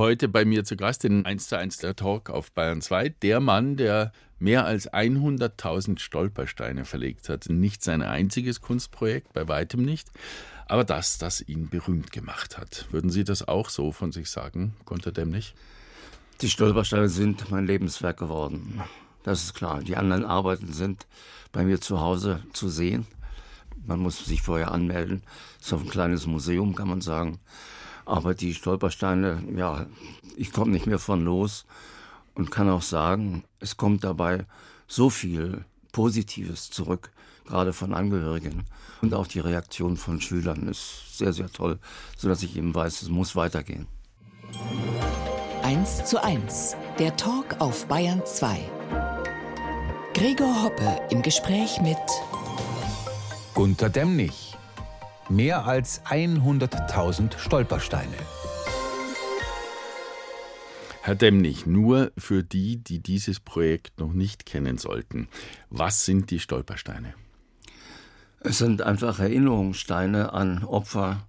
heute bei mir zu Gast in 1 zu 1 der Talk auf Bayern 2. Der Mann, der mehr als 100.000 Stolpersteine verlegt hat. Nicht sein einziges Kunstprojekt, bei weitem nicht, aber das, das ihn berühmt gemacht hat. Würden Sie das auch so von sich sagen, Gunter Dämlich? Die Stolpersteine sind mein Lebenswerk geworden. Das ist klar. Die anderen Arbeiten sind bei mir zu Hause zu sehen. Man muss sich vorher anmelden. Das ist ein kleines Museum, kann man sagen. Aber die Stolpersteine, ja, ich komme nicht mehr von los und kann auch sagen, es kommt dabei so viel Positives zurück, gerade von Angehörigen. Und auch die Reaktion von Schülern ist sehr, sehr toll, sodass ich eben weiß, es muss weitergehen. 1 zu 1, der Talk auf Bayern 2. Gregor Hoppe im Gespräch mit Gunter Demnig. Mehr als 100.000 Stolpersteine. Herr Demnig, nur für die, die dieses Projekt noch nicht kennen sollten, was sind die Stolpersteine? Es sind einfach Erinnerungssteine an Opfer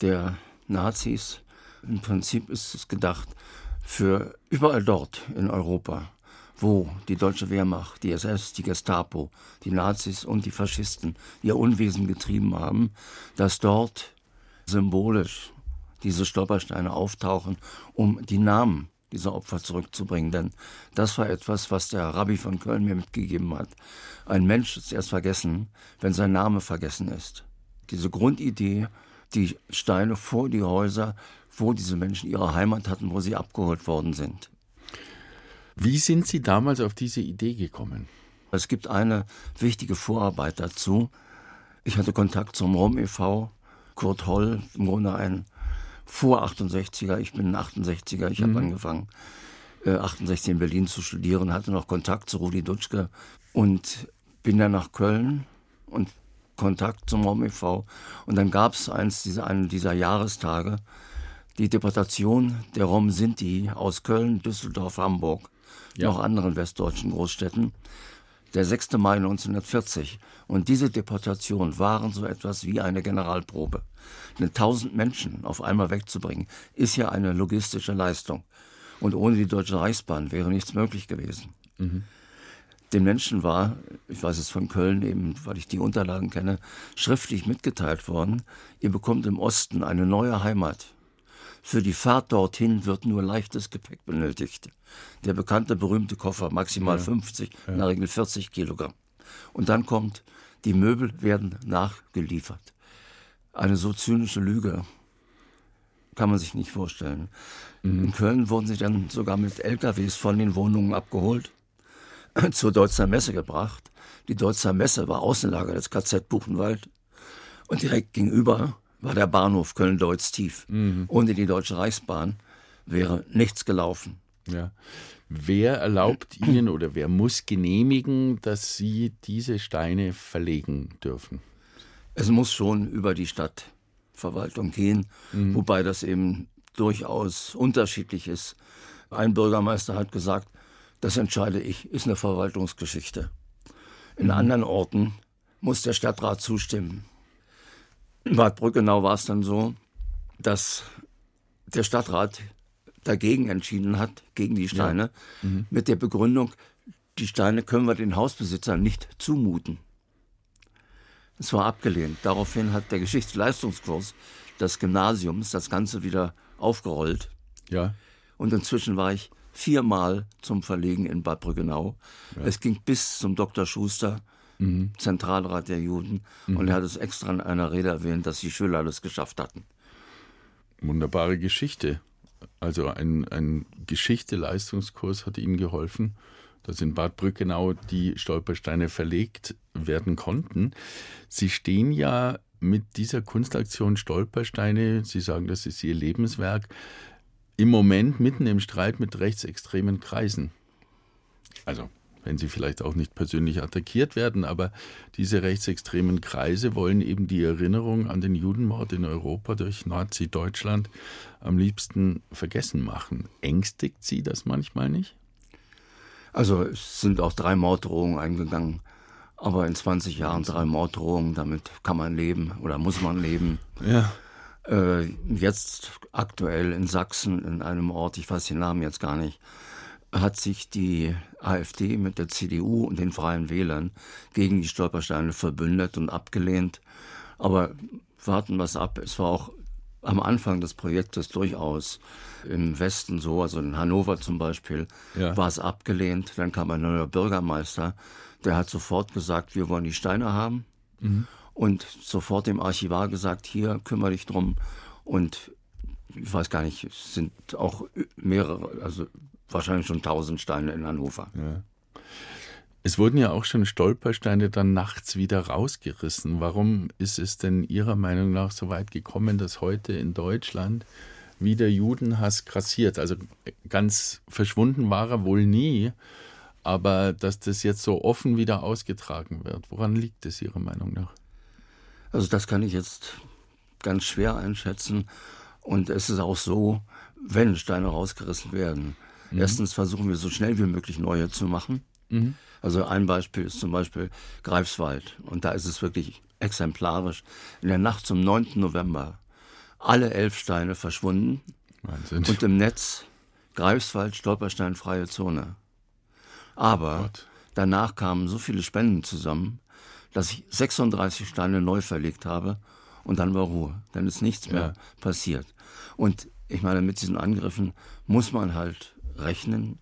der Nazis. Im Prinzip ist es gedacht für überall dort in Europa, wo die deutsche Wehrmacht, die SS, die Gestapo, die Nazis und die Faschisten ihr Unwesen getrieben haben, dass dort symbolisch diese Stolpersteine auftauchen, um die Namen diese Opfer zurückzubringen. Denn das war etwas, was der Rabbi von Köln mir mitgegeben hat. Ein Mensch ist erst vergessen, wenn sein Name vergessen ist. Diese Grundidee, die Steine vor die Häuser, wo diese Menschen ihre Heimat hatten, wo sie abgeholt worden sind. Wie sind Sie damals auf diese Idee gekommen? Es gibt eine wichtige Vorarbeit dazu. Ich hatte Kontakt zum Rom e.V., Kurt Holl, im Grunde ein vor 68er, ich bin ein 68er, ich mhm. habe angefangen, äh, 68 in Berlin zu studieren, hatte noch Kontakt zu Rudi Dutschke und bin dann nach Köln und Kontakt zum Rom e.V. Und dann gab es eins dieser, einen dieser Jahrestage, die Deportation der Rom Sinti aus Köln, Düsseldorf, Hamburg, ja. noch anderen westdeutschen Großstädten der 6. Mai 1940. Und diese Deportation waren so etwas wie eine Generalprobe. Denn tausend Menschen auf einmal wegzubringen, ist ja eine logistische Leistung. Und ohne die Deutsche Reichsbahn wäre nichts möglich gewesen. Mhm. Den Menschen war, ich weiß es von Köln eben, weil ich die Unterlagen kenne, schriftlich mitgeteilt worden, ihr bekommt im Osten eine neue Heimat. Für die Fahrt dorthin wird nur leichtes Gepäck benötigt. Der bekannte, berühmte Koffer, maximal ja. 50, ja. in der Regel 40 Kilogramm. Und dann kommt, die Möbel werden nachgeliefert. Eine so zynische Lüge kann man sich nicht vorstellen. Mhm. In Köln wurden sie dann sogar mit LKWs von den Wohnungen abgeholt, zur Deutzer Messe gebracht. Die Deutzer Messe war Außenlager des KZ Buchenwald. Und direkt gegenüber war der Bahnhof Köln-Deutz tief. Mhm. Ohne die Deutsche Reichsbahn wäre nichts gelaufen. Ja. Wer erlaubt Ihnen oder wer muss genehmigen, dass Sie diese Steine verlegen dürfen? Es muss schon über die Stadtverwaltung gehen, mhm. wobei das eben durchaus unterschiedlich ist. Ein Bürgermeister hat gesagt, das entscheide ich, ist eine Verwaltungsgeschichte. In mhm. anderen Orten muss der Stadtrat zustimmen. In Bad Brückenau war es dann so, dass der Stadtrat dagegen entschieden hat, gegen die Steine, ja. mhm. mit der Begründung, die Steine können wir den Hausbesitzern nicht zumuten. Es war abgelehnt. Daraufhin hat der Geschichtsleistungskurs des Gymnasiums das Ganze wieder aufgerollt. Ja. Und inzwischen war ich viermal zum Verlegen in Bad Brückenau. Ja. Es ging bis zum Dr. Schuster, mhm. Zentralrat der Juden. Mhm. Und er hat es extra in einer Rede erwähnt, dass die Schüler das geschafft hatten. Wunderbare Geschichte. Also ein, ein Geschichte-Leistungskurs hat Ihnen geholfen, dass in Bad Brückenau die Stolpersteine verlegt werden konnten. Sie stehen ja mit dieser Kunstaktion Stolpersteine, Sie sagen, das ist Ihr Lebenswerk, im Moment mitten im Streit mit rechtsextremen Kreisen. Also wenn sie vielleicht auch nicht persönlich attackiert werden, aber diese rechtsextremen Kreise wollen eben die Erinnerung an den Judenmord in Europa durch Nazi-Deutschland am liebsten vergessen machen. Ängstigt Sie das manchmal nicht? Also es sind auch drei Morddrohungen eingegangen. Aber in 20 Jahren drei Morddrohungen, damit kann man leben oder muss man leben. Ja. Äh, jetzt aktuell in Sachsen, in einem Ort, ich weiß den Namen jetzt gar nicht, hat sich die AfD mit der CDU und den Freien Wählern gegen die Stolpersteine verbündet und abgelehnt. Aber warten wir es ab. Es war auch am Anfang des Projektes durchaus im Westen so, also in Hannover zum Beispiel, ja. war es abgelehnt. Dann kam ein neuer Bürgermeister, der hat sofort gesagt, wir wollen die Steine haben. Mhm. Und sofort dem Archivar gesagt, hier, kümmere dich drum. Und ich weiß gar nicht, es sind auch mehrere, also wahrscheinlich schon tausend Steine in Hannover. Ja. Es wurden ja auch schon Stolpersteine dann nachts wieder rausgerissen. Warum ist es denn Ihrer Meinung nach so weit gekommen, dass heute in Deutschland wieder Judenhass grassiert? Also ganz verschwunden war er wohl nie, aber dass das jetzt so offen wieder ausgetragen wird. Woran liegt es Ihrer Meinung nach? Also das kann ich jetzt ganz schwer einschätzen. Und es ist auch so, wenn Steine rausgerissen werden. Mhm. Erstens versuchen wir so schnell wie möglich neue zu machen. Mhm. Also ein Beispiel ist zum Beispiel Greifswald. Und da ist es wirklich exemplarisch. In der Nacht zum 9. November alle elf Steine verschwunden. Wahnsinn. Und im Netz Greifswald stolpersteinfreie Zone. Aber Gott. danach kamen so viele Spenden zusammen, dass ich 36 Steine neu verlegt habe und dann war Ruhe. Dann ist nichts ja. mehr passiert. Und ich meine, mit diesen Angriffen muss man halt rechnen.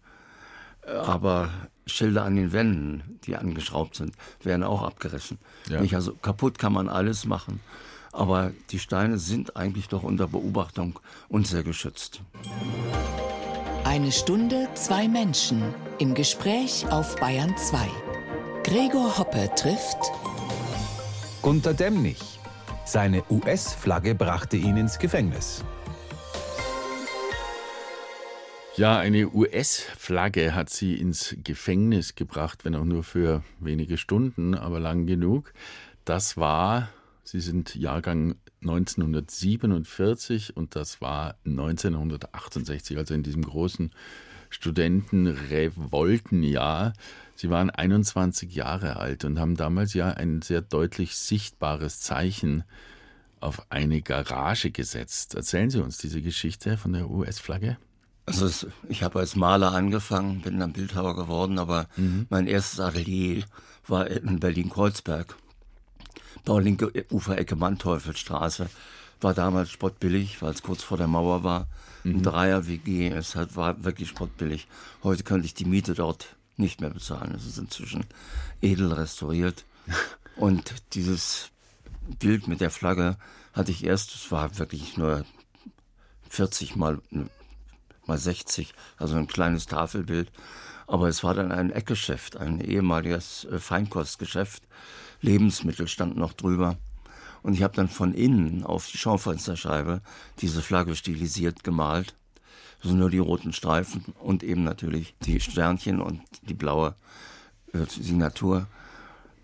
Aber Schilder an den Wänden, die angeschraubt sind, werden auch abgerissen. Ja. Nicht? Also kaputt kann man alles machen. Aber die Steine sind eigentlich doch unter Beobachtung und sehr geschützt. Eine Stunde, zwei Menschen im Gespräch auf Bayern 2. Gregor Hoppe trifft Gunter Demnig. Seine US-Flagge brachte ihn ins Gefängnis. Ja, eine US-Flagge hat sie ins Gefängnis gebracht, wenn auch nur für wenige Stunden, aber lang genug. Das war, Sie sind Jahrgang 1947 und das war 1968, also in diesem großen Studentenrevoltenjahr. Sie waren 21 Jahre alt und haben damals ja ein sehr deutlich sichtbares Zeichen auf eine Garage gesetzt. Erzählen Sie uns diese Geschichte von der US-Flagge. Also es, ich habe als Maler angefangen, bin dann Bildhauer geworden, aber mhm. mein erstes Atelier war in Berlin-Kreuzberg. Baulinke Uferecke Manteuffelstraße. War damals spottbillig, weil es kurz vor der Mauer war. Mhm. Ein Dreier-WG, es hat, war wirklich spottbillig. Heute könnte ich die Miete dort nicht mehr bezahlen. Es ist inzwischen edel restauriert. Und dieses Bild mit der Flagge hatte ich erst, es war wirklich nur 40 mal mal 60, also ein kleines Tafelbild. Aber es war dann ein Eckgeschäft, ein ehemaliges äh, Feinkostgeschäft. Lebensmittel standen noch drüber. Und ich habe dann von innen auf die Schaufensterscheibe diese Flagge stilisiert gemalt. Also nur die roten Streifen und eben natürlich die Sternchen und die blaue äh, Signatur.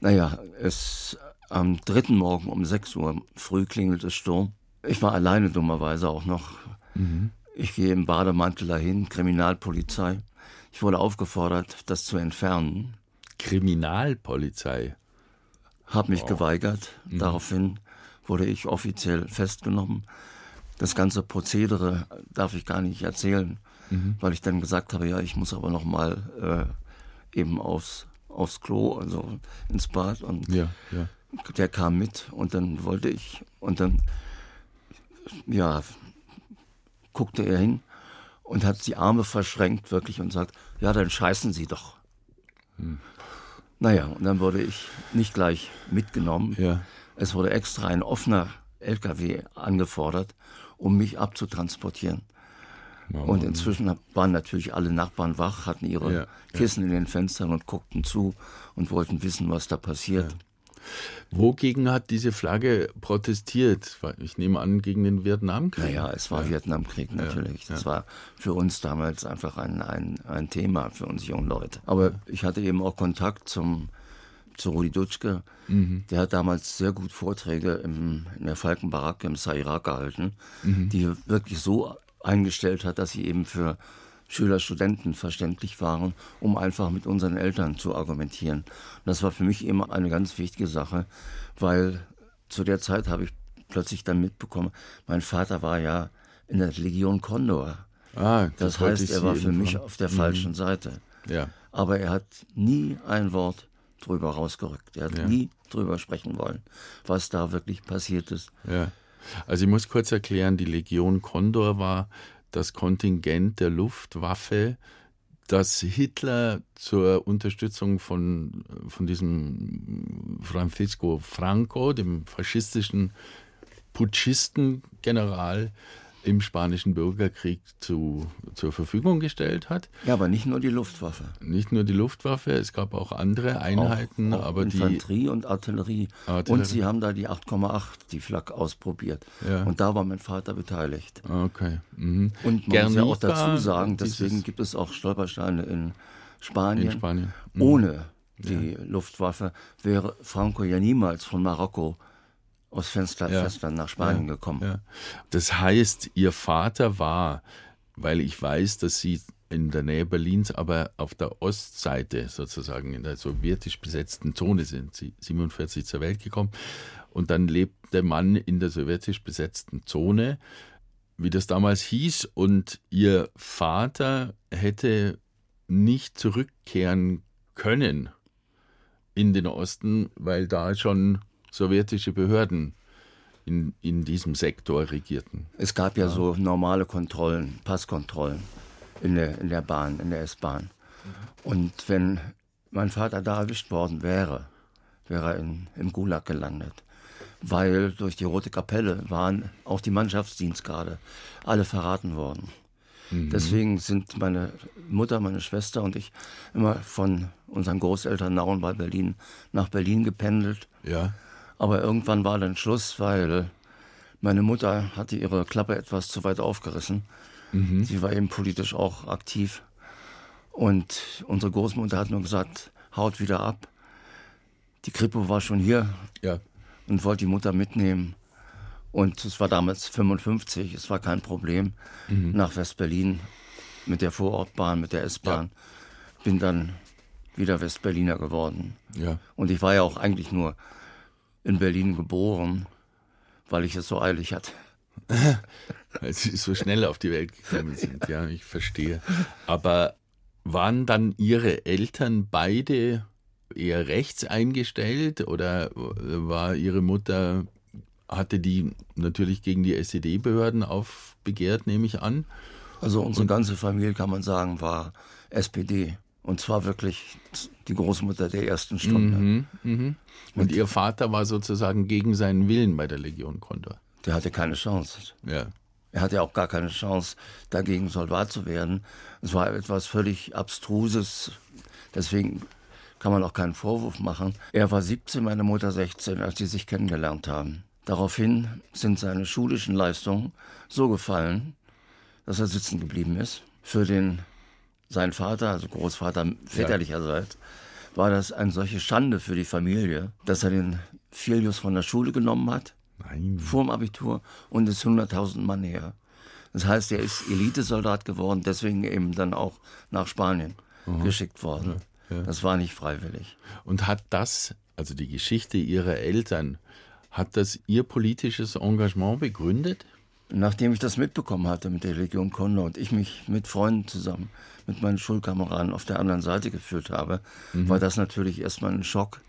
Naja, es am dritten Morgen um 6 Uhr früh klingelt es Sturm. Ich war alleine dummerweise auch noch. Mhm. Ich gehe im Bademantel dahin, Kriminalpolizei. Ich wurde aufgefordert, das zu entfernen. Kriminalpolizei? Hab mich wow. geweigert. Mhm. Daraufhin wurde ich offiziell festgenommen. Das ganze Prozedere darf ich gar nicht erzählen, mhm. weil ich dann gesagt habe, ja, ich muss aber noch mal äh, eben aufs, aufs Klo, also ins Bad. Und ja, ja. der kam mit und dann wollte ich und dann ja, guckte er hin und hat die Arme verschränkt wirklich und sagt, ja, dann scheißen Sie doch. Hm. Naja, und dann wurde ich nicht gleich mitgenommen. Ja. Es wurde extra ein offener LKW angefordert, um mich abzutransportieren. Wow. Und inzwischen waren natürlich alle Nachbarn wach, hatten ihre ja, Kissen ja. in den Fenstern und guckten zu und wollten wissen, was da passiert. Wogegen hat diese Flagge protestiert? Ich nehme an, gegen den Vietnamkrieg. Naja, es war ja. Vietnamkrieg natürlich. Ja, das war für uns damals einfach ein, ein, ein Thema, für uns jungen Leute. Aber ich hatte eben auch Kontakt zum, zu Rudi Dutschke. Mhm. Der hat damals sehr gut Vorträge im, in der Falkenbaracke im Sairak gehalten, mhm. die wirklich so eingestellt hat, dass sie eben für Schüler, Studenten verständlich waren, um einfach mit unseren Eltern zu argumentieren. Und das war für mich immer eine ganz wichtige Sache, weil zu der Zeit habe ich plötzlich dann mitbekommen, mein Vater war ja in der Legion Condor. Ah, Das, wollte heißt, er war für mich fragen. auf der falschen Seite. Ja, Aber er hat nie ein Wort drüber rausgerückt. Er hat Ja. nie drüber sprechen wollen, was da wirklich passiert ist. ja. Also ich muss kurz erklären, die Legion Condor war das Kontingent der Luftwaffe, das Hitler zur Unterstützung von, von diesem Francisco Franco, dem faschistischen Putschistengeneral im spanischen Bürgerkrieg zu, zur Verfügung gestellt hat. Ja, aber nicht nur die Luftwaffe. Nicht nur die Luftwaffe, es gab auch andere Einheiten, auch, auch aber Infanterie und Artillerie. Artillerie. Und sie haben da die 8,8, die Flak ausprobiert. Ja. Und da war mein Vater beteiligt. Okay. Mhm. Und man muss ja auch dazu sagen, deswegen gibt es auch Stolpersteine in Spanien. In Spanien. Mhm. Ohne die Luftwaffe wäre Franco ja niemals von Marokko aus Festland, Ja. Festland nach Spanien gekommen. Ja. Das heißt, Ihr Vater war, weil ich weiß, dass Sie in der Nähe Berlins, aber auf der Ostseite sozusagen in der sowjetisch besetzten Zone sind. Sie 47 zur Welt gekommen und dann lebt der Mann in der sowjetisch besetzten Zone, wie das damals hieß, und Ihr Vater hätte nicht zurückkehren können in den Osten, weil da schon sowjetische Behörden in, in diesem Sektor regierten. Es gab ja, so normale Kontrollen, Passkontrollen in der, in der Bahn, in der S-Bahn. Und wenn mein Vater da erwischt worden wäre, wäre er in, im Gulag gelandet. Weil durch die Rote Kapelle waren auch die Mannschaftsdienstgrade alle verraten worden. Deswegen sind meine Mutter, meine Schwester und ich immer von unseren Großeltern Nauen bei Berlin nach Berlin gependelt. Ja. Aber irgendwann war dann Schluss, weil meine Mutter hatte ihre Klappe etwas zu weit aufgerissen. Sie war eben politisch auch aktiv. Und unsere Großmutter hat nur gesagt, haut wieder ab. Die Kripo war schon hier Ja. und wollte die Mutter mitnehmen. Und es war damals 55, es war kein Problem. Nach West-Berlin mit der Vorortbahn, mit der S-Bahn. Bin dann wieder Westberliner geworden. Ja. Und ich war ja auch eigentlich nur in Berlin geboren, weil ich es so eilig hatte. Als sie so schnell auf die Welt gekommen sind. Ja, ich verstehe. Aber waren dann Ihre Eltern beide eher rechts eingestellt oder war Ihre Mutter, hatte die natürlich gegen die SED-Behörden aufbegehrt, nehme ich an? Also unsere ganze Familie, kann man sagen, war SPD. Und zwar wirklich die Großmutter der ersten Stunde. Und Ihr Vater war sozusagen gegen seinen Willen bei der Legion Condor. Der hatte keine Chance. Ja. Er hatte auch gar keine Chance, dagegen Soldat zu werden. Es war etwas völlig Abstruses. Deswegen kann man auch keinen Vorwurf machen. Er war 17, meine Mutter 16, als sie sich kennengelernt haben. Daraufhin sind seine schulischen Leistungen so gefallen, dass er sitzen geblieben ist. Für den, seinen Vater, also Großvater väterlicherseits, war das eine solche Schande für die Familie, dass er den Filius von der Schule genommen hat Nein. vorm Abitur und ist 100.000 Mann her. Das heißt, er ist Elitesoldat geworden, deswegen eben dann auch nach Spanien geschickt worden. Das war nicht freiwillig. Und hat das, also die Geschichte Ihrer Eltern, hat das Ihr politisches Engagement begründet? Nachdem ich das mitbekommen hatte mit der Legion Condor und ich mich mit Freunden zusammen, mit meinen Schulkameraden auf der anderen Seite gefühlt habe, war das natürlich erstmal ein Schock.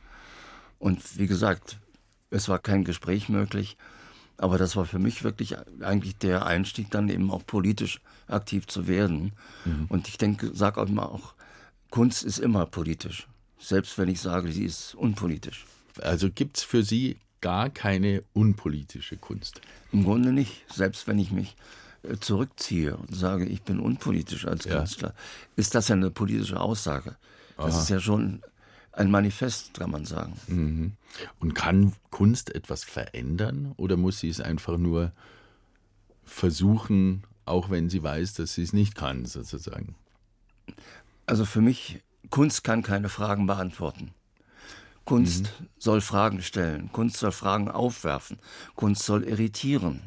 Und wie gesagt, es war kein Gespräch möglich, aber das war für mich wirklich eigentlich der Einstieg, dann eben auch politisch aktiv zu werden. Und ich denke, sage auch immer auch, Kunst ist immer politisch, selbst wenn ich sage, sie ist unpolitisch. Also gibt es für Sie gar keine unpolitische Kunst? Im Grunde nicht. Selbst wenn ich mich zurückziehe und sage, ich bin unpolitisch als Ja. Künstler, ist das ja eine politische Aussage. Das ist ja schon ein Manifest, kann man sagen. Und kann Kunst etwas verändern oder muss sie es einfach nur versuchen, auch wenn sie weiß, dass sie es nicht kann, sozusagen? Also für mich, Kunst kann keine Fragen beantworten. Kunst soll Fragen stellen, Kunst soll Fragen aufwerfen, Kunst soll irritieren.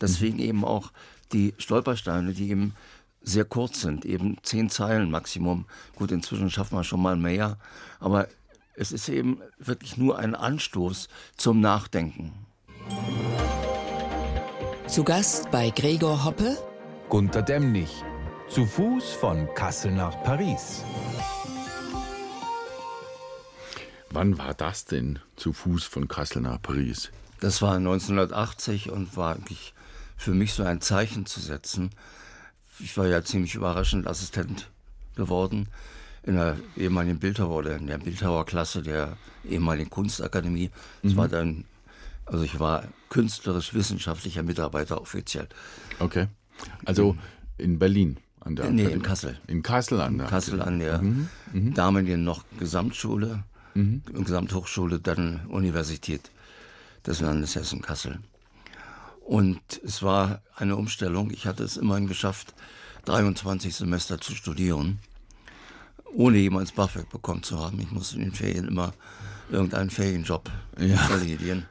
Deswegen eben auch die Stolpersteine, die eben sehr kurz sind, eben zehn Zeilen Maximum. Gut, inzwischen schaffen wir schon mal mehr, aber es ist eben wirklich nur ein Anstoß zum Nachdenken. Zu Gast bei Gregor Hoppe Gunter Demnig. Zu Fuß von Kassel nach Paris. Wann war das denn zu Fuß von Kassel nach Paris? Das war 1980 und war eigentlich für mich so ein Zeichen zu setzen. Ich war ja ziemlich überraschend Assistent geworden in der ehemaligen Bildhauer oder in der Bildhauerklasse der ehemaligen Kunstakademie. Das war dann, also ich war künstlerisch-wissenschaftlicher Mitarbeiter offiziell. Okay. Also in Berlin an der Nee, in. Kassel. In Kassel an der Kassel an der damaligen noch Gesamtschule, Gesamthochschule, dann Universität des Landes Hessen Kassel. Und es war eine Umstellung. Ich hatte es immerhin geschafft, 23 Semester zu studieren, ohne jemals BAföG bekommen zu haben. Ich musste in den Ferien immer irgendeinen Ferienjob erledigen,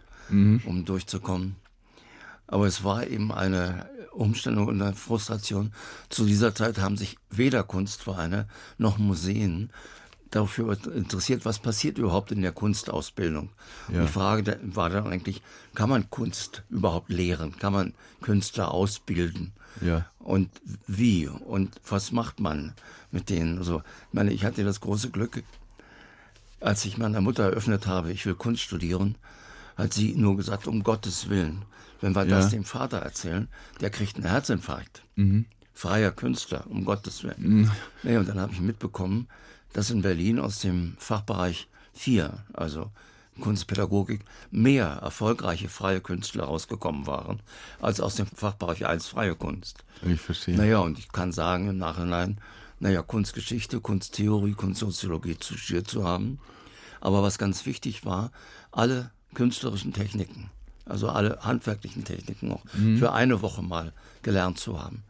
um durchzukommen. Aber es war eben eine Umstellung und eine Frustration. Zu dieser Zeit haben sich weder Kunstvereine noch Museen dafür interessiert, was passiert überhaupt in der Kunstausbildung. Und die Frage war dann eigentlich, kann man Kunst überhaupt lehren? Kann man Künstler ausbilden? Ja. Und wie? Und was macht man mit denen? Also, ich meine, ich hatte das große Glück, als ich meiner Mutter eröffnet habe, ich will Kunst studieren, hat sie nur gesagt, um Gottes Willen, wenn wir das dem Vater erzählen, der kriegt einen Herzinfarkt. Freier Künstler, um Gottes Willen. Nee, und dann habe ich mitbekommen, dass in Berlin aus dem Fachbereich 4, also Kunstpädagogik, mehr erfolgreiche freie Künstler rausgekommen waren, als aus dem Fachbereich 1 freie Kunst. Ich verstehe. Naja, und ich kann sagen im Nachhinein, naja, Kunstgeschichte, Kunsttheorie, Kunstsoziologie studiert zu haben. Aber was ganz wichtig war, alle künstlerischen Techniken, also alle handwerklichen Techniken auch, für eine Woche mal gelernt zu haben.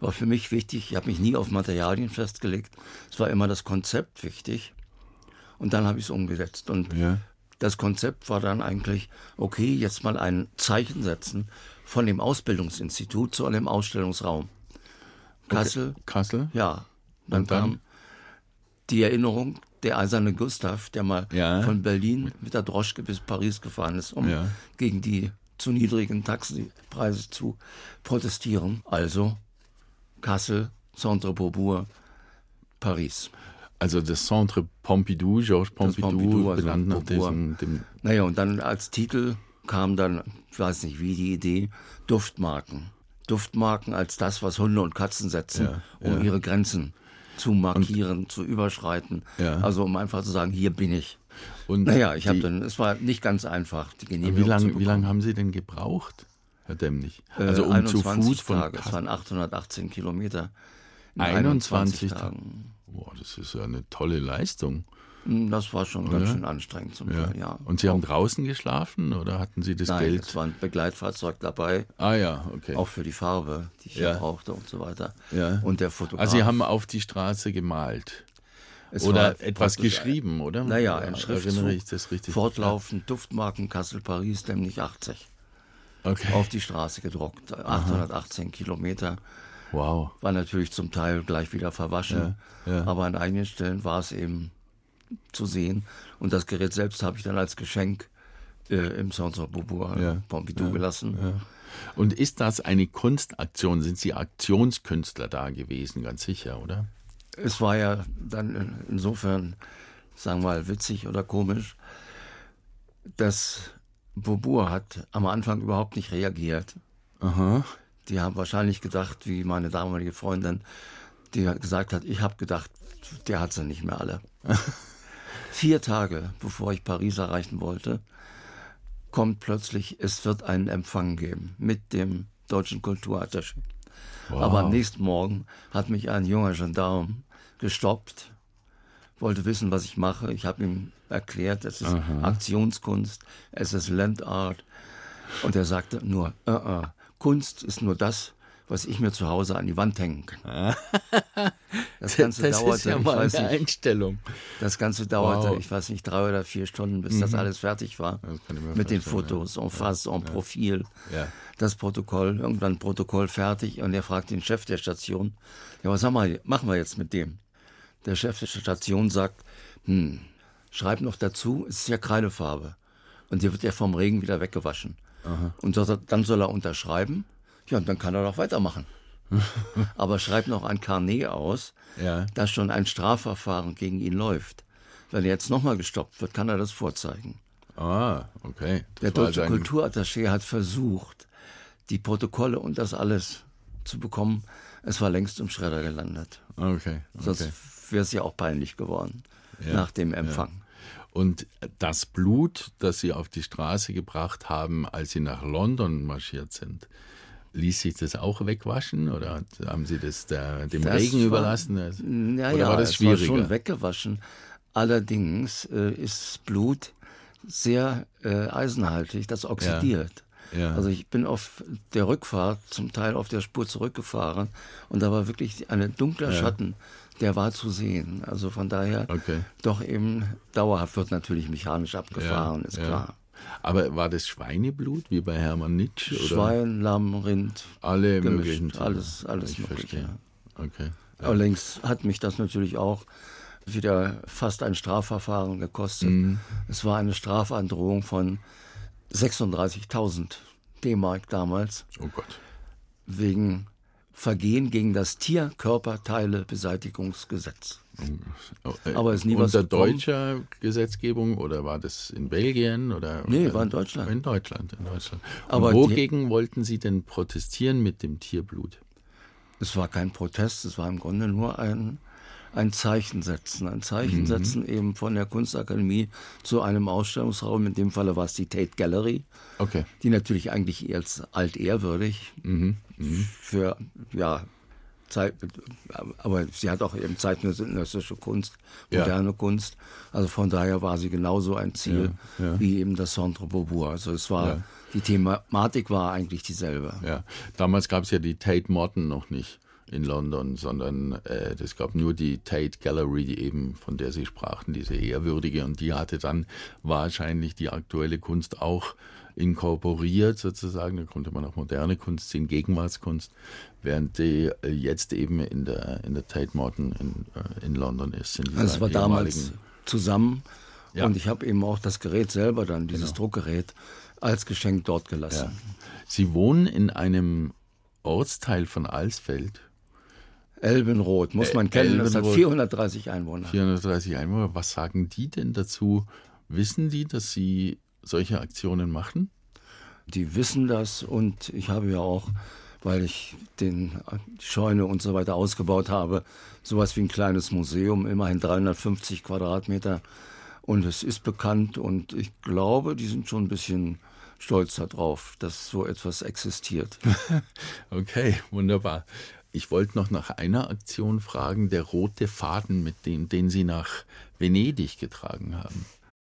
War für mich wichtig, ich habe mich nie auf Materialien festgelegt, es war immer das Konzept wichtig. Und dann habe ich es umgesetzt. Und Ja. das Konzept war dann eigentlich, okay, jetzt mal ein Zeichen setzen von dem Ausbildungsinstitut zu einem Ausstellungsraum. Kassel, Kassel? ja. Dann, Und dann? kam die Erinnerung, der eiserne Gustav, der mal Ja. von Berlin mit der Droschke bis Paris gefahren ist, um Ja. gegen die zu niedrigen Taxipreise zu protestieren. Also Kassel, Centre Beaubourg, Paris. Also das Centre Pompidou, Georges Pompidou, Pompidou, also benannt nach diesem, dem, Naja, und dann als Titel kam dann, ich weiß nicht wie, die Idee, Duftmarken. Duftmarken als das, was Hunde und Katzen setzen, Ja, um ja. ihre Grenzen zu markieren, zu überschreiten. Ja. Also um einfach zu sagen, hier bin ich. und Naja, ich habe dann, es war nicht ganz einfach, die Genehmigung Wie zu lange lang haben Sie denn gebraucht, Herr Dämmlich? Also um zu 21 Fuß von Tage, Kassel. waren 818 Kilometer. in 21 Tagen. Boah, das ist ja eine tolle Leistung. Hm, Das war schon ganz Oder? schön anstrengend zum Ja. Teil, ja. Und Sie haben draußen geschlafen oder hatten Sie das Nein, Geld? es war ein Begleitfahrzeug dabei. ah ja, okay. Auch für die Farbe, die ich Ja. ja. brauchte und so weiter. Ja. Und der Fotograf. also Sie haben auf die Straße gemalt Es oder etwas geschrieben, oder? Naja, Ja, ein Erinnere Schriftzug. ich das richtig? Fortlaufend Duftmarken Kassel, Paris, nämlich 80. Okay. Auf die Straße gedruckt. 818 Kilometer. Wow. War natürlich zum Teil gleich wieder verwaschen. Ja, ja. Aber an einigen Stellen war es eben zu sehen. Und das Gerät selbst habe ich dann als Geschenk äh, im Centre Beaubourg Ja, Pompidou gelassen. Und ist das eine Kunstaktion? Sind Sie Aktionskünstler da gewesen? Ganz sicher, oder? Es war ja dann in- insofern, sagen wir mal, witzig oder komisch, dass Beaubourg hat am Anfang überhaupt nicht reagiert. Aha. Die haben wahrscheinlich gedacht, wie meine damalige Freundin, die gesagt hat, ich habe gedacht, der hat sie nicht mehr alle. Vier Tage bevor ich Paris erreichen wollte, kommt plötzlich, es wird einen Empfang geben mit dem deutschen Kulturattaché. Aber am nächsten Morgen hat mich ein junger Gendarm gestoppt, wollte wissen, was ich mache. Ich habe ihm erklärt, es ist Aktionskunst, es ist Landart. Und er sagte nur, äh, äh, Kunst ist nur das, was ich mir zu Hause an die Wand hängen kann. Das Ganze dauerte, ich weiß nicht, Einstellung. das Ganze dauerte, Wow. ich weiß nicht, drei oder vier Stunden, bis das alles fertig war. Das Mit den Fotos, en face, en Profil. Ja. Das Protokoll, irgendwann Protokoll fertig und er fragt den Chef der Station, ja, was haben wir, machen wir jetzt mit dem? Der Chef der Station sagt, hm, schreib noch dazu, es ist ja Kreidefarbe. Und die wird ja vom Regen wieder weggewaschen. Und so- dann soll er unterschreiben, Ja, und dann kann er doch weitermachen. Aber schreibt noch ein Carnet aus, Ja. dass schon ein Strafverfahren gegen ihn läuft. Wenn er jetzt nochmal gestoppt wird, kann er das vorzeigen. Ah, okay. Das Der war deutsche also Kulturattaché hat versucht, die Protokolle und das alles zu bekommen. Es war längst im Schredder gelandet. Okay, Sonst okay. wäre es ja auch peinlich geworden nach dem Empfang. Und das Blut, das Sie auf die Straße gebracht haben, als Sie nach London marschiert sind, ließ sich das auch wegwaschen oder haben Sie das der, dem Das Regen war- überlassen? Ja, oder ja, war das es war schwieriger? schon weggewaschen. Allerdings äh, ist Blut sehr äh, eisenhaltig, das oxidiert. Ja. Also ich bin auf der Rückfahrt zum Teil auf der Spur zurückgefahren und da war wirklich ein dunkler Schatten, der war zu sehen. Also von daher Okay. doch eben dauerhaft wird natürlich mechanisch abgefahren, ist ja. klar. Aber war das Schweineblut wie bei Hermann Nitsch? Oder Schwein, Lamm, Rind, alle gemischt, möglichen Tiere? alles- alles ich Mögliche, verstehe. Okay. Allerdings hat mich das natürlich auch wieder fast ein Strafverfahren gekostet. Mhm. Es war eine Strafandrohung von 36.000 D-Mark damals Oh Gott. wegen Vergehen gegen das Tierkörperteilebeseitigungsgesetz. Äh, Aber ist nie was Unter gekommen. deutscher Gesetzgebung oder war das in Belgien? Oder, Nee, oder- war in Deutschland. In Deutschland, in Deutschland. Aber wogegen wollten Sie denn protestieren mit dem Tierblut? Es war kein Protest, es war im Grunde nur ein, ein Zeichen setzen. Ein Zeichen Mhm. setzen eben von der Kunstakademie zu einem Ausstellungsraum. In dem Falle war es die Tate Gallery. Okay. die natürlich eigentlich als altehrwürdig Mhm, für, ja, Zeit, aber sie hat auch eben zeitgenössische Kunst, Ja. moderne Kunst. Also von daher war sie genauso ein Ziel Ja, ja. wie eben das Centre Beaubourg. Also es war, Ja. die Thematik war eigentlich dieselbe. Ja, damals gab es ja die Tate Modern noch nicht in London, sondern äh, es gab nur die Tate Gallery, die eben von der Sie sprachen, diese ehrwürdige, und die hatte dann wahrscheinlich die aktuelle Kunst auch inkorporiert sozusagen. Da konnte man auch moderne Kunst sehen, Gegenwartskunst, während die äh, jetzt eben in der in der Tate Modern in, äh, in London ist. In Also es war damals zusammen Ja. und ich habe eben auch das Gerät selber dann, dieses Druckgerät, als Geschenk dort gelassen. Ja. Sie wohnen in einem Ortsteil von Alsfeld. Elbenrot, muss man kennen, das hat Elbenrot. 430 Einwohner. 430 Einwohner. Was sagen die denn dazu? Wissen die, dass sie solche Aktionen machen? Die wissen das und ich habe ja auch, weil ich den die Scheune und so weiter ausgebaut habe, sowas wie ein kleines Museum, immerhin 350 Quadratmeter. Und es ist bekannt und ich glaube, die sind schon ein bisschen stolz darauf, dass so etwas existiert. Okay, wunderbar. Ich wollte noch nach einer Aktion fragen, der rote Faden, mit dem, den Sie nach Venedig getragen haben.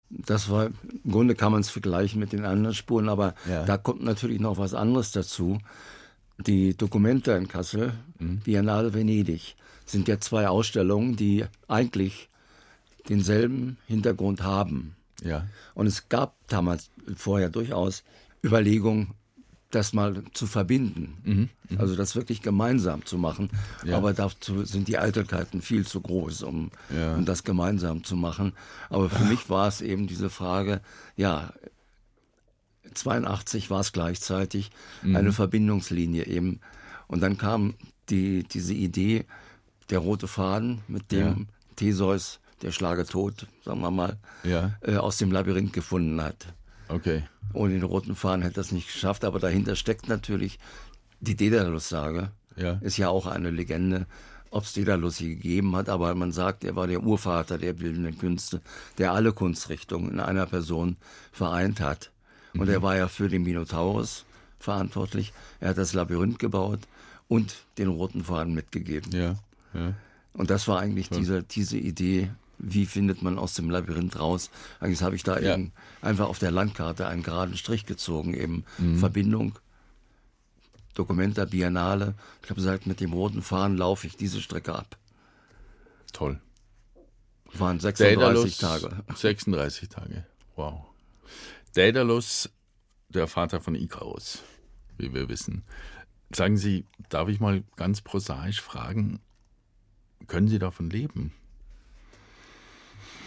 Das war, im Grunde kann man es vergleichen mit den anderen Spuren, aber Ja. da kommt natürlich noch was anderes dazu. Die Dokumente in Kassel, Mhm. Biennale Venedig, sind ja zwei Ausstellungen, die eigentlich denselben Hintergrund haben. Ja, Und es gab damals vorher durchaus Überlegungen, das mal zu verbinden. Also das wirklich gemeinsam zu machen. Mhm, Ja. Aber dazu sind die Eitelkeiten viel zu groß, um, Ja. um das gemeinsam zu machen. Aber für mich war es eben diese Frage, ja, 82 war es gleichzeitig Mhm. eine Verbindungslinie eben. Und dann kam die, diese Idee, der rote Faden, mit dem Theseus, der Schlage tot, sagen wir mal, ja, äh, aus dem Labyrinth gefunden hat. Okay. Ohne den roten Faden hätte das nicht geschafft, aber dahinter steckt natürlich die Daedalus-Sage. Ja. Ist ja auch eine Legende, ob es Daedalus hier gegeben hat, aber man sagt, er war der Urvater der bildenden Künste, der alle Kunstrichtungen in einer Person vereint hat. Und Mhm. er war ja für den Minotaurus verantwortlich. Er hat das Labyrinth gebaut und den roten Faden mitgegeben. Ja, ja. Und das war eigentlich diese, diese Idee, wie findet man aus dem Labyrinth raus. Eigentlich habe ich da Ja. eben einfach auf der Landkarte einen geraden Strich gezogen, eben Mhm. Verbindung, Documenta Biennale. Ich habe gesagt, mit dem roten Faden laufe ich diese Strecke ab. Toll. Waren 36 Daedalus, Tage. 36 Tage. Wow. Daedalus, der Vater von Ikarus, wie wir wissen. Sagen Sie, darf ich mal ganz prosaisch fragen, können Sie davon leben?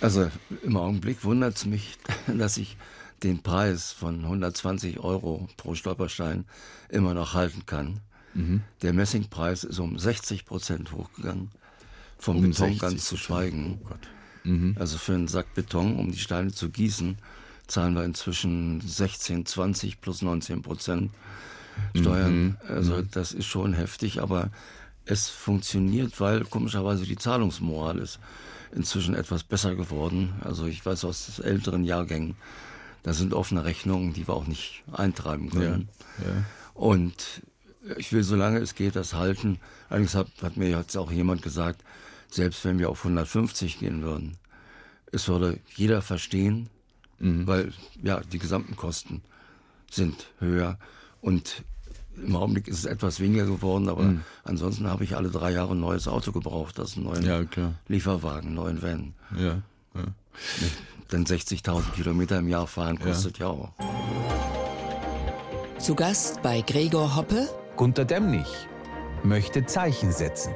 Also im Augenblick wundert es mich, dass ich den Preis von 120 Euro pro Stolperstein immer noch halten kann. Mhm. Der Messingpreis ist um 60 Prozent hochgegangen. Vom um Beton ganz zu schweigen. Oh mhm. Also für einen Sack Beton, um die Steine zu gießen, zahlen wir inzwischen 16, 20 plus 19 Prozent Steuern. Mhm. Also mhm. das ist schon heftig, aber es funktioniert, weil komischerweise die Zahlungsmoral ist inzwischen etwas besser geworden. Also ich weiß aus älteren Jahrgängen, da sind offene Rechnungen, die wir auch nicht eintreiben können. Ja, ja. Und ich will, solange es geht, das halten. Allerdings hat, hat mir jetzt auch jemand gesagt, selbst wenn wir auf 150 gehen würden, es würde jeder verstehen, mhm. weil ja die gesamten Kosten sind höher und im Augenblick ist es etwas weniger geworden, aber mhm. ansonsten habe ich alle drei Jahre ein neues Auto gebraucht, das einen neuen ja, Lieferwagen, einen neuen Van. Ja, ja. Denn 60.000 Kilometer im Jahr fahren kostet ja. ja auch. Zu Gast bei Gregor Hoppe. Gunter Demnig möchte Zeichen setzen.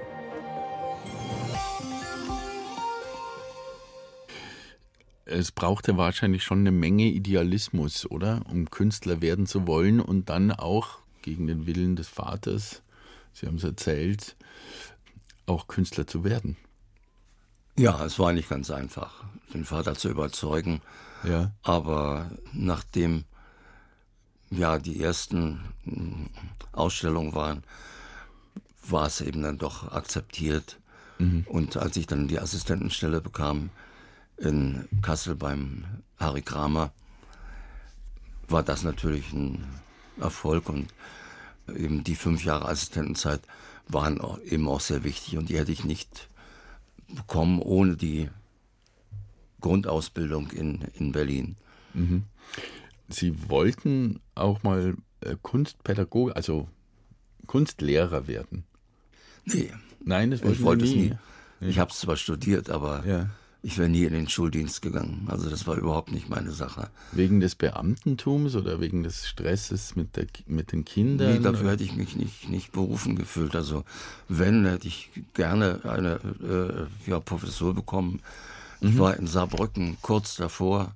Es brauchte wahrscheinlich schon eine Menge Idealismus, oder? Um Künstler werden zu wollen und dann auch gegen den Willen des Vaters, Sie haben es erzählt, auch Künstler zu werden. Ja, es war nicht ganz einfach, den Vater zu überzeugen. Ja. Aber nachdem ja die ersten hm, Ausstellungen waren, war es eben dann doch akzeptiert. Mhm. Und als ich dann die Assistentenstelle bekam in Kassel beim Harry Kramer, war das natürlich ein Erfolg und eben die fünf Jahre Assistentenzeit waren eben auch sehr wichtig und die hätte ich nicht bekommen ohne die Grundausbildung in, in Berlin. Mhm. Sie wollten auch mal äh, Kunstpädagoge, also Kunstlehrer werden? Nee. Nein, das wollte ich wollte nie. es nie. Ich habe es zwar studiert, aber ja. Ich wäre nie in den Schuldienst gegangen. Also das war überhaupt nicht meine Sache. Wegen des Beamtentums oder wegen des Stresses mit, der, mit den Kindern? Nee, dafür hätte ich mich nicht, nicht berufen gefühlt. Also wenn, hätte ich gerne eine äh, ja, Professur bekommen. Ich mhm. war in Saarbrücken kurz davor,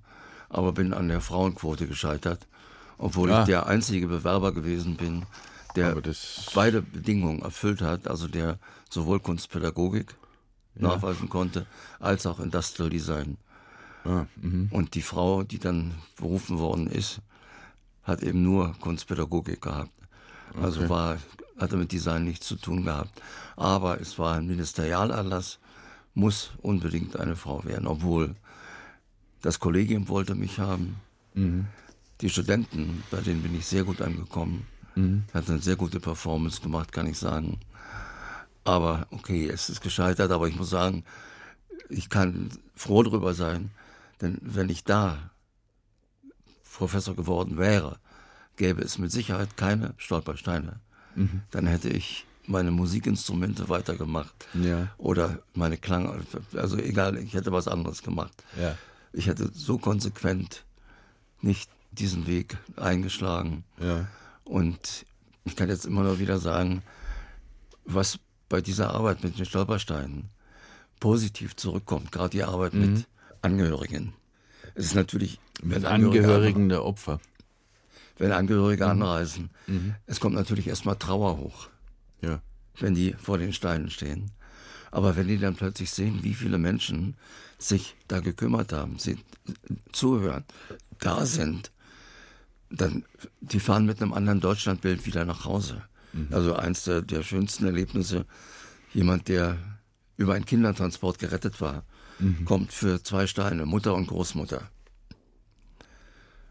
aber bin an der Frauenquote gescheitert. Obwohl ah. ich der einzige Bewerber gewesen bin, der beide Bedingungen erfüllt hat. Also der sowohl Kunstpädagogik nachweisen konnte, als auch Industrial Design. Ah, mhm. und die Frau, die dann berufen worden ist, hat eben nur Kunstpädagogik gehabt. Also okay. war, hatte mit Design nichts zu tun gehabt. Aber es war ein Ministerialerlass, muss unbedingt eine Frau werden, obwohl das Kollegium wollte mich haben. Mhm. Die Studenten, bei denen bin ich sehr gut angekommen. Mhm. Hat eine sehr gute Performance gemacht, kann ich sagen. Aber okay, es ist gescheitert, aber ich muss sagen, ich kann froh darüber sein, denn wenn ich da Professor geworden wäre, gäbe es mit Sicherheit keine Stolpersteine. Mhm. Dann hätte ich meine Musikinstrumente weitergemacht ja. oder meine Klang, also egal, ich hätte was anderes gemacht. Ja. Ich hätte so konsequent nicht diesen Weg eingeschlagen. Ja. Und ich kann jetzt immer nur wieder sagen, was bei dieser Arbeit mit den Stolpersteinen positiv zurückkommt, gerade die Arbeit mhm. mit Angehörigen. Es ist natürlich mit Angehörigen der Opfer. Wenn Angehörige mhm. anreisen, mhm. es kommt natürlich erstmal Trauer hoch, ja. wenn die vor den Steinen stehen. Aber wenn die dann plötzlich sehen, wie viele Menschen sich da gekümmert haben, sie zuhören, da sind, dann die fahren mit einem anderen Deutschlandbild wieder nach Hause. Mhm. Also eins der, der, schönsten Erlebnisse, jemand, der über einen Kindertransport gerettet war, mhm. kommt für zwei Steine, Mutter und Großmutter.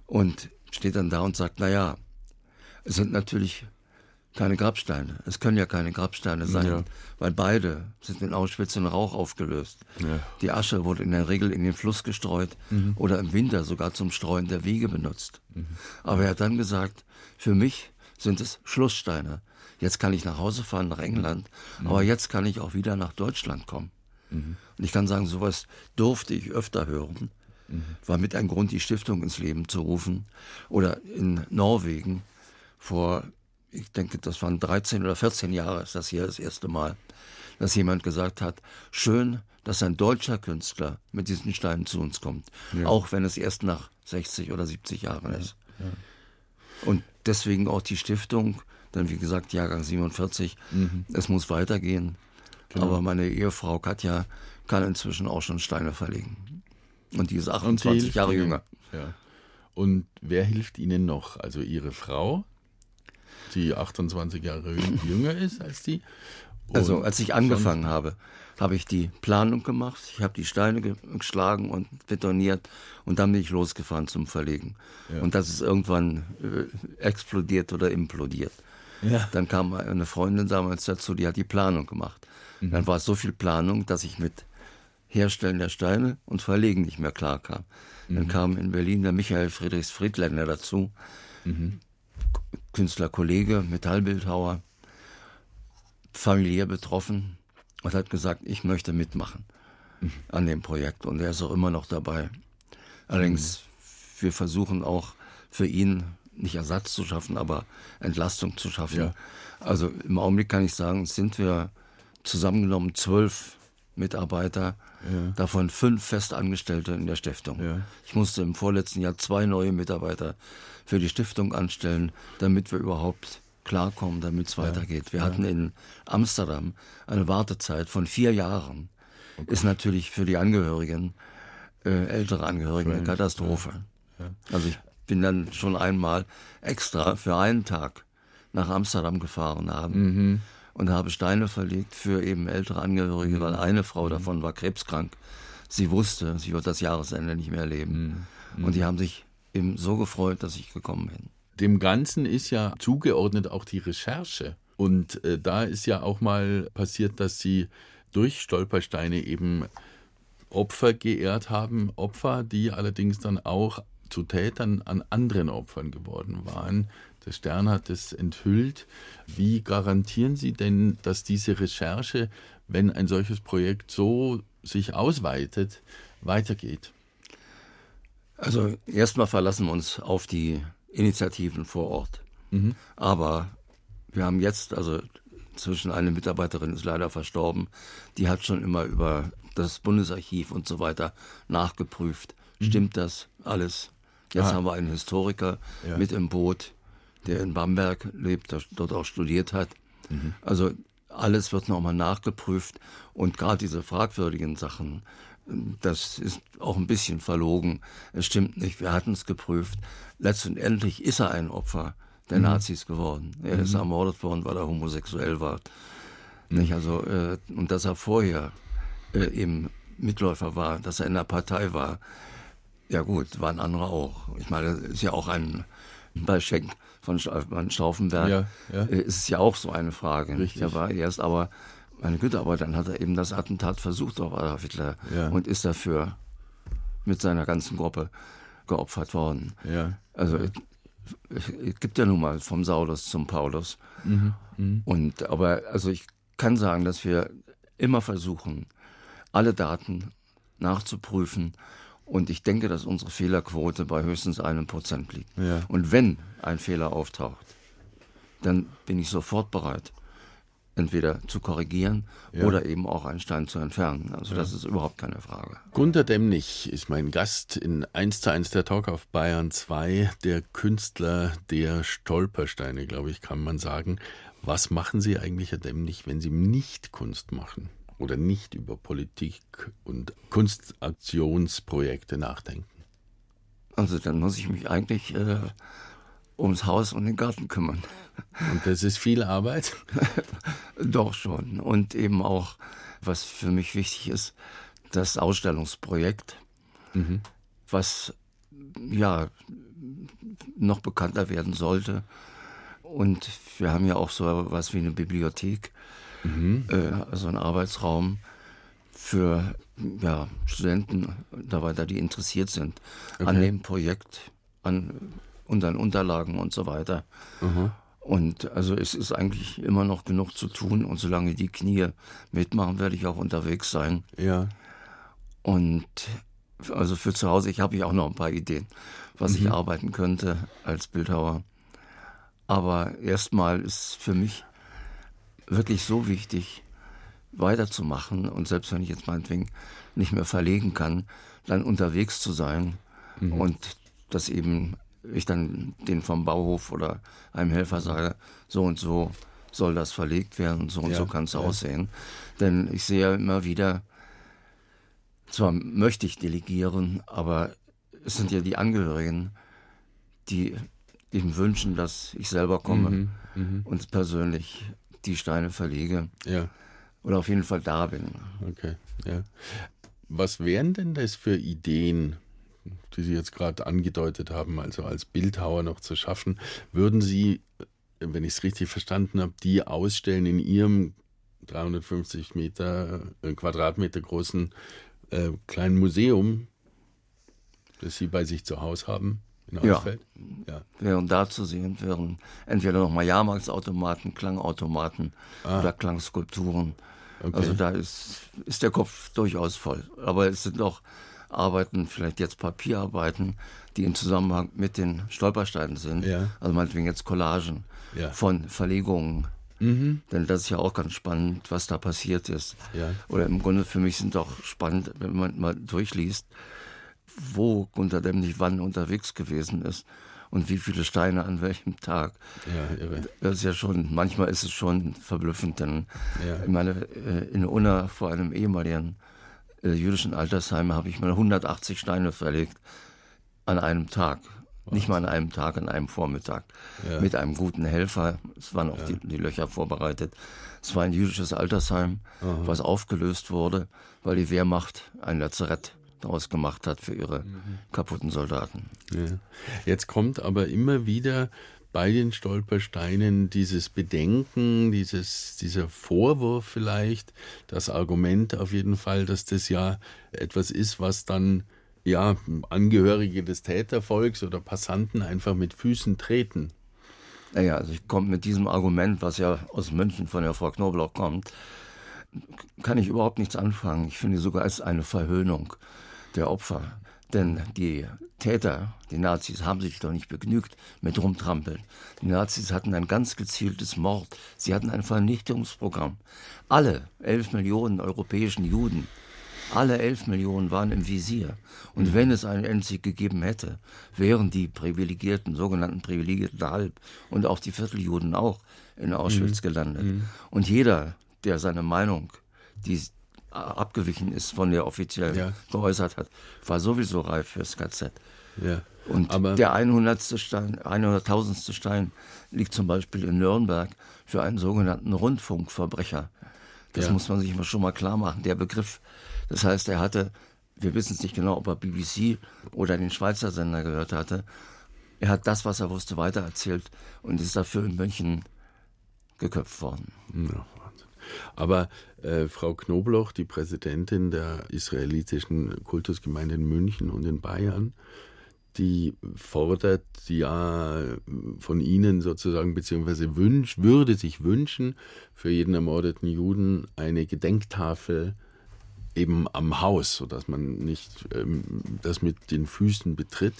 Und steht dann da und sagt, naja, es sind natürlich keine Grabsteine. Es können ja keine Grabsteine sein, ja. weil beide sind in Auschwitz in Rauch aufgelöst. Ja. Die Asche wurde in der Regel in den Fluss gestreut mhm. oder im Winter sogar zum Streuen der Wege benutzt. Mhm. Aber er hat dann gesagt, für mich sind es Schlusssteine. Jetzt kann ich nach Hause fahren nach England, mhm. aber jetzt kann ich auch wieder nach Deutschland kommen. Mhm. Und ich kann sagen, sowas durfte ich öfter hören. Mhm. War mit ein Grund, die Stiftung ins Leben zu rufen. Oder in Norwegen vor, ich denke, das waren 13 oder 14 Jahre, ist das hier das erste Mal, dass jemand gesagt hat, schön, dass ein deutscher Künstler mit diesen Steinen zu uns kommt. Ja. Auch wenn es erst nach 60 oder 70 Jahren ist. Und deswegen auch die Stiftung, denn wie gesagt, Jahrgang 47, mhm. es muss weitergehen. Genau. Aber meine Ehefrau Katja kann inzwischen auch schon Steine verlegen. Und die ist 28 Jahre Ihnen. jünger. Ja. Und wer hilft Ihnen noch? Also Ihre Frau, die 28 Jahre jünger ist als die? also als ich angefangen habe, habe ich die Planung gemacht, ich habe die Steine geschlagen und betoniert und dann bin ich losgefahren zum Verlegen. Ja. Und das ist irgendwann äh, explodiert oder implodiert. Ja. Dann kam eine Freundin damals dazu, die hat die Planung gemacht. Mhm. Dann war es so viel Planung, dass ich mit Herstellen der Steine und Verlegen nicht mehr klar kam. Mhm. Dann kam in Berlin der Michael Friedrichs Friedländer dazu, mhm. Künstlerkollege, Metallbildhauer, familiär betroffen und hat gesagt, ich möchte mitmachen mhm. an dem Projekt. Und er ist auch immer noch dabei. Allerdings, mhm. wir versuchen auch für ihn nicht Ersatz zu schaffen, aber Entlastung zu schaffen. Ja. Also im Augenblick kann ich sagen, sind wir zusammengenommen zwölf Mitarbeiter, ja. davon fünf Festangestellte in der Stiftung. Ja. Ich musste im vorletzten Jahr zwei neue Mitarbeiter für die Stiftung anstellen, damit wir überhaupt klarkommen, damit es weitergeht. Wir hatten in Amsterdam eine Wartezeit von vier Jahren. Oh Ist natürlich für die Angehörigen, äh, ältere Angehörigen, eine Katastrophe. Also ich bin dann schon einmal extra für einen Tag nach Amsterdam gefahren haben. Mhm und habe Steine verlegt für eben ältere Angehörige, weil eine Frau mhm. davon war krebskrank. Sie wusste, sie wird das Jahresende nicht mehr leben. Mhm. Und die haben sich eben so gefreut, dass ich gekommen bin. Dem Ganzen ist ja zugeordnet auch die Recherche. Und äh, da ist ja auch mal passiert, dass sie durch Stolpersteine eben Opfer geehrt haben. Opfer, die allerdings dann auch zu Tätern an anderen Opfern geworden waren. Der Stern hat es enthüllt. Wie garantieren Sie denn, dass diese Recherche, wenn ein solches Projekt so sich ausweitet, weitergeht? Also erstmal verlassen wir uns auf die Initiativen vor Ort. Mhm. Aber wir haben jetzt, also zwischen eine Mitarbeiterin ist leider verstorben, die hat schon immer über das Bundesarchiv und so weiter nachgeprüft. Mhm. Stimmt das alles? Jetzt ah. haben wir einen Historiker ja. mit im Boot, der in Bamberg lebt, der dort auch studiert hat. Mhm. Also alles wird nochmal nachgeprüft und gerade diese fragwürdigen Sachen, das ist auch ein bisschen verlogen. Es stimmt nicht, wir hatten es geprüft. Letztendlich ist er ein Opfer der mhm. Nazis geworden. Er mhm. ist ermordet worden, weil er homosexuell war. Mhm. Nicht? Also, äh, und dass er vorher äh, eben Mitläufer war, dass er in der Partei war, ja gut, waren andere auch. Ich meine, ist ja auch ein bei Schenk von Stauffenberg ja, ja. Äh, ist es ja auch so eine Frage. Richtig. Der war erst aber, meine Güte, aber dann hat er eben das Attentat versucht auf Adolf Hitler ja. und ist dafür mit seiner ganzen Gruppe geopfert worden. Ja. Also es, es gibt ja nun mal vom Saulus zum Paulus. Mhm. Mhm. Und aber also ich kann sagen, dass wir immer versuchen, alle Daten nachzuprüfen und ich denke, dass unsere Fehlerquote bei höchstens einem Prozent liegt. Ja. Und wenn ein Fehler auftaucht, dann bin ich sofort bereit, entweder zu korrigieren ja. oder eben auch einen Stein zu entfernen. Also ja. das ist überhaupt keine Frage. Gunter Demnig ist mein Gast in 1 zu 1 der Talk auf Bayern 2, der Künstler der Stolpersteine, glaube ich, kann man sagen. Was machen Sie eigentlich, Herr Demnig, wenn Sie nicht Kunst machen? Oder nicht über Politik und Kunstaktionsprojekte nachdenken? Also dann muss ich mich eigentlich äh, ums Haus und den Garten kümmern. Und das ist viel Arbeit? Doch schon. Und eben auch, was für mich wichtig ist, das Ausstellungsprojekt, mhm. was ja noch bekannter werden sollte. Und wir haben ja auch so was wie eine Bibliothek mhm. äh, also ein Arbeitsraum für ja, Studenten da weiter, die interessiert sind okay. an dem Projekt, an unseren Unterlagen und so weiter. Mhm. Und also es ist eigentlich immer noch genug zu tun und solange die Knie mitmachen, werde ich auch unterwegs sein. Ja. Und also für zu Hause, ich habe ich auch noch ein paar Ideen, was mhm. ich arbeiten könnte als Bildhauer. Aber erstmal ist für mich wirklich so wichtig, weiterzumachen und selbst wenn ich jetzt meinetwegen nicht mehr verlegen kann, dann unterwegs zu sein mhm. und dass eben ich dann den vom Bauhof oder einem Helfer sage, so und so soll das verlegt werden, so und ja, so kann es ja. aussehen. Denn ich sehe immer wieder, zwar möchte ich delegieren, aber es sind ja die Angehörigen, die eben wünschen, dass ich selber komme mhm, mh. und persönlich die Steine verlege. Ja. Oder auf jeden Fall da bin. Okay, ja. Was wären denn das für Ideen, die Sie jetzt gerade angedeutet haben, also als Bildhauer noch zu schaffen? Würden Sie, wenn ich es richtig verstanden habe, die ausstellen in Ihrem 350 Meter, äh, Quadratmeter großen äh, kleinen Museum, das Sie bei sich zu Hause haben? In Ausfeld? Ja. ja. Wären da zu sehen, wären entweder nochmal Jahrmarktsautomaten, Klangautomaten ah. oder Klangskulpturen. Okay. Also da ist, ist der Kopf durchaus voll. Aber es sind auch Arbeiten, vielleicht jetzt Papierarbeiten, die im Zusammenhang mit den Stolpersteinen sind. Ja. Also meinetwegen jetzt Collagen ja. von Verlegungen. Mhm. Denn das ist ja auch ganz spannend, was da passiert ist. Ja. Oder im Grunde für mich sind auch spannend, wenn man mal durchliest, wo Gunter Demnig wann unterwegs gewesen ist und wie viele Steine an welchem Tag. Ja, irre. Das ist ja schon, manchmal ist es schon verblüffend, denn ja. ich meine, äh, in Unna vor einem ehemaligen äh, jüdischen Altersheim habe ich mal 180 Steine verlegt an einem Tag. Was? Nicht mal an einem Tag, an einem Vormittag. Ja. Mit einem guten Helfer. Es waren auch die, die, Löcher vorbereitet. Es war ein jüdisches Altersheim, Aha. was aufgelöst wurde, weil die Wehrmacht ein Lazarett daraus gemacht hat für ihre mhm. kaputten Soldaten. Ja. Jetzt kommt aber immer wieder bei den Stolpersteinen dieses Bedenken, dieses, dieser Vorwurf vielleicht, das Argument auf jeden Fall, dass das ja etwas ist, was dann ja Angehörige des Tätervolks oder Passanten einfach mit Füßen treten. Naja, also ich komme mit diesem Argument, was ja aus München von der Frau Knoblauch kommt, kann ich überhaupt nichts anfangen. Ich finde sogar als eine Verhöhnung der Opfer. Denn die Täter, die Nazis, haben sich doch nicht begnügt mit Rumtrampeln. Die Nazis hatten ein ganz gezieltes Mord. Sie hatten ein Vernichtungsprogramm. Alle elf Millionen europäischen Juden, alle elf Millionen waren im Visier. Und wenn es einen Endsieg gegeben hätte, wären die privilegierten, sogenannten privilegierten Halb- und auch die Vierteljuden auch in Auschwitz mhm. gelandet. Mhm. Und jeder, der seine Meinung, die abgewichen ist von der offiziell ja. geäußert hat, war sowieso reif fürs KZ. Ja. Und Aber der 100. Stein, 100.000. Stein liegt zum Beispiel in Nürnberg für einen sogenannten Rundfunkverbrecher. Das ja. muss man sich schon mal klar machen, der Begriff. Das heißt, er hatte, wir wissen es nicht genau, ob er BBC oder den Schweizer Sender gehört hatte. Er hat das, was er wusste, weitererzählt und ist dafür in München geköpft worden. Ja. Aber äh, Frau Knobloch, die Präsidentin der israelitischen Kultusgemeinde in München und in Bayern, die fordert ja von Ihnen sozusagen, beziehungsweise wünsch, würde sich wünschen, für jeden ermordeten Juden eine Gedenktafel eben am Haus, sodass man nicht ähm, das mit den Füßen betritt.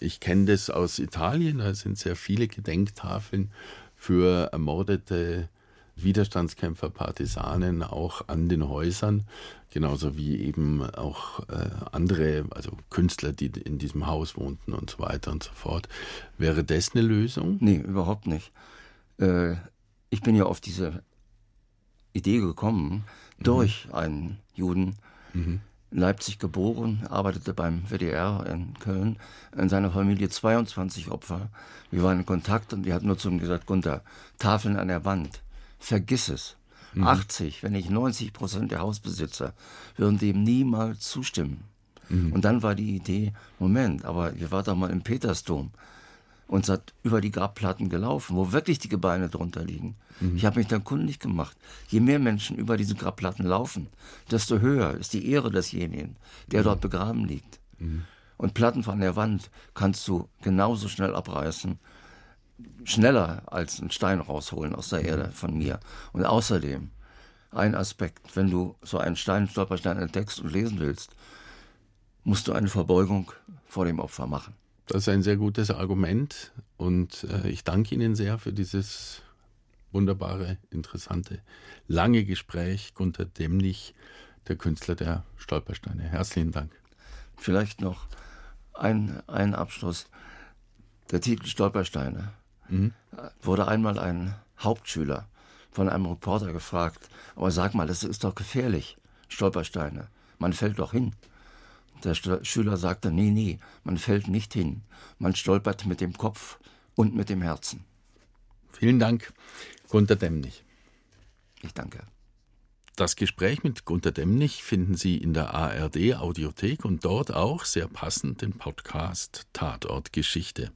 Ich kenne das aus Italien, da sind sehr viele Gedenktafeln für ermordete Widerstandskämpfer, Partisanen auch an den Häusern, genauso wie eben auch äh, andere, also Künstler, die in diesem Haus wohnten und so weiter und so fort. Wäre das eine Lösung? Nee, überhaupt nicht. Äh, ich bin ja auf diese Idee gekommen mhm. durch einen Juden, mhm. Leipzig geboren, arbeitete beim WDR in Köln. In seiner Familie 22 Opfer. Wir waren in Kontakt und die hatten nur zu ihm gesagt, Gunther, Tafeln an der Wand vergiss es. Mhm. 80, wenn nicht 90 Prozent der Hausbesitzer würden dem niemals zustimmen. Mhm. Und dann war die Idee, Moment, aber ihr wart doch mal im Petersdom und seid über die Grabplatten gelaufen, wo wirklich die Gebeine drunter liegen. Mhm. Ich habe mich dann kundig gemacht. Je mehr Menschen über diese Grabplatten laufen, desto höher ist die Ehre desjenigen, der mhm. dort begraben liegt. Mhm. Und Platten von der Wand kannst du genauso schnell abreißen schneller als einen Stein rausholen aus der Erde von mir. Und außerdem ein Aspekt, wenn du so einen Stein, Stolperstein entdeckst und lesen willst, musst du eine Verbeugung vor dem Opfer machen. Das ist ein sehr gutes Argument und äh, ich danke Ihnen sehr für dieses wunderbare, interessante, lange Gespräch. Gunther Demnig, der Künstler der Stolpersteine. Herzlichen Dank. Vielleicht noch ein, ein Abschluss. Der Titel Stolpersteine. Mhm. Wurde einmal ein Hauptschüler von einem Reporter gefragt, aber sag mal, das ist doch gefährlich, Stolpersteine. Man fällt doch hin. Der Schüler sagte, nee, nee, man fällt nicht hin. Man stolpert mit dem Kopf und mit dem Herzen. Vielen Dank, Gunter Demnig. Ich danke. Das Gespräch mit Gunter Demnig finden Sie in der ARD Audiothek und dort auch sehr passend den Podcast Tatort Geschichte.